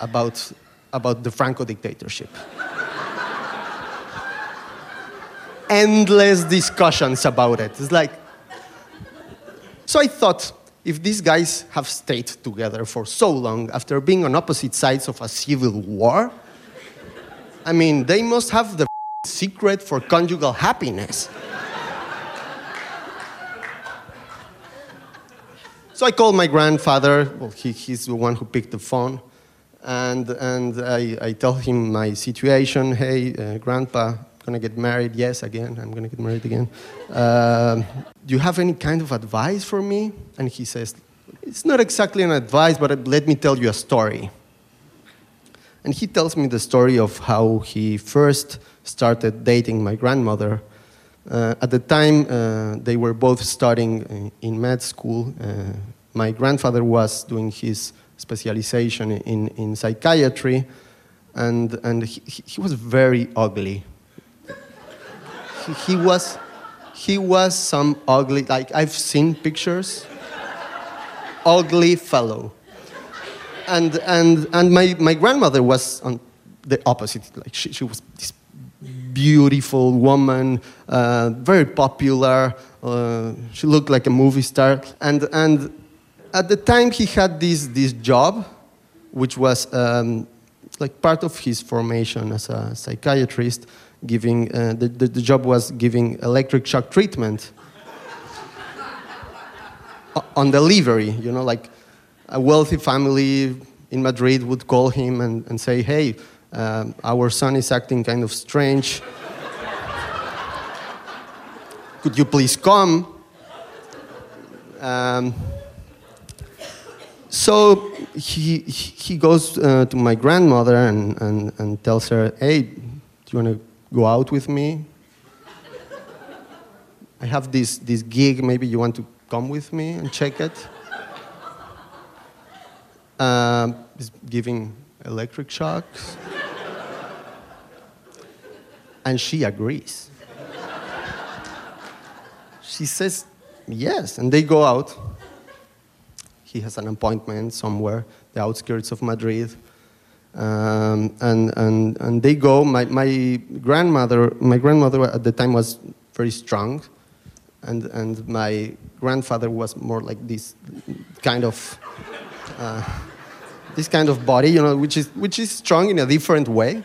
about, about the Franco dictatorship. Endless discussions about it. It's like, so I thought, if these guys have stayed together for so long after being on opposite sides of a civil war, I mean, they must have the secret for conjugal happiness. so I called my grandfather. Well, he, he's the one who picked the phone. And, and I, I tell him my situation. Hey, uh, grandpa, gonna get married. Yes, again, I'm gonna get married again. Uh, do you have any kind of advice for me? And he says, It's not exactly an advice, but let me tell you a story. And he tells me the story of how he first started dating my grandmother. Uh, at the time, uh, they were both studying in med school. Uh, my grandfather was doing his specialization in, in psychiatry, and, and he, he was very ugly. He, he, was, he was some ugly, like I've seen pictures, ugly fellow. And, and, and my, my grandmother was on the opposite, like she, she was this beautiful woman, uh, very popular. Uh, she looked like a movie star. And, and at the time, he had this, this job, which was um, like part of his formation as a psychiatrist. Giving uh, the, the, the job was giving electric shock treatment on delivery. You know, like a wealthy family in Madrid would call him and, and say, "Hey, um, our son is acting kind of strange. Could you please come?" Um, so he, he goes uh, to my grandmother and, and, and tells her, Hey, do you want to go out with me? I have this, this gig, maybe you want to come with me and check it? Uh, he's giving electric shocks. and she agrees. She says, Yes, and they go out he has an appointment somewhere, the outskirts of Madrid. Um, and, and, and they go. My, my, grandmother, my grandmother at the time was very strong, and, and my grandfather was more like this kind of, uh, this kind of body, you know, which is, which is strong in a different way.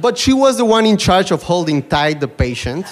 but she was the one in charge of holding tight the patient.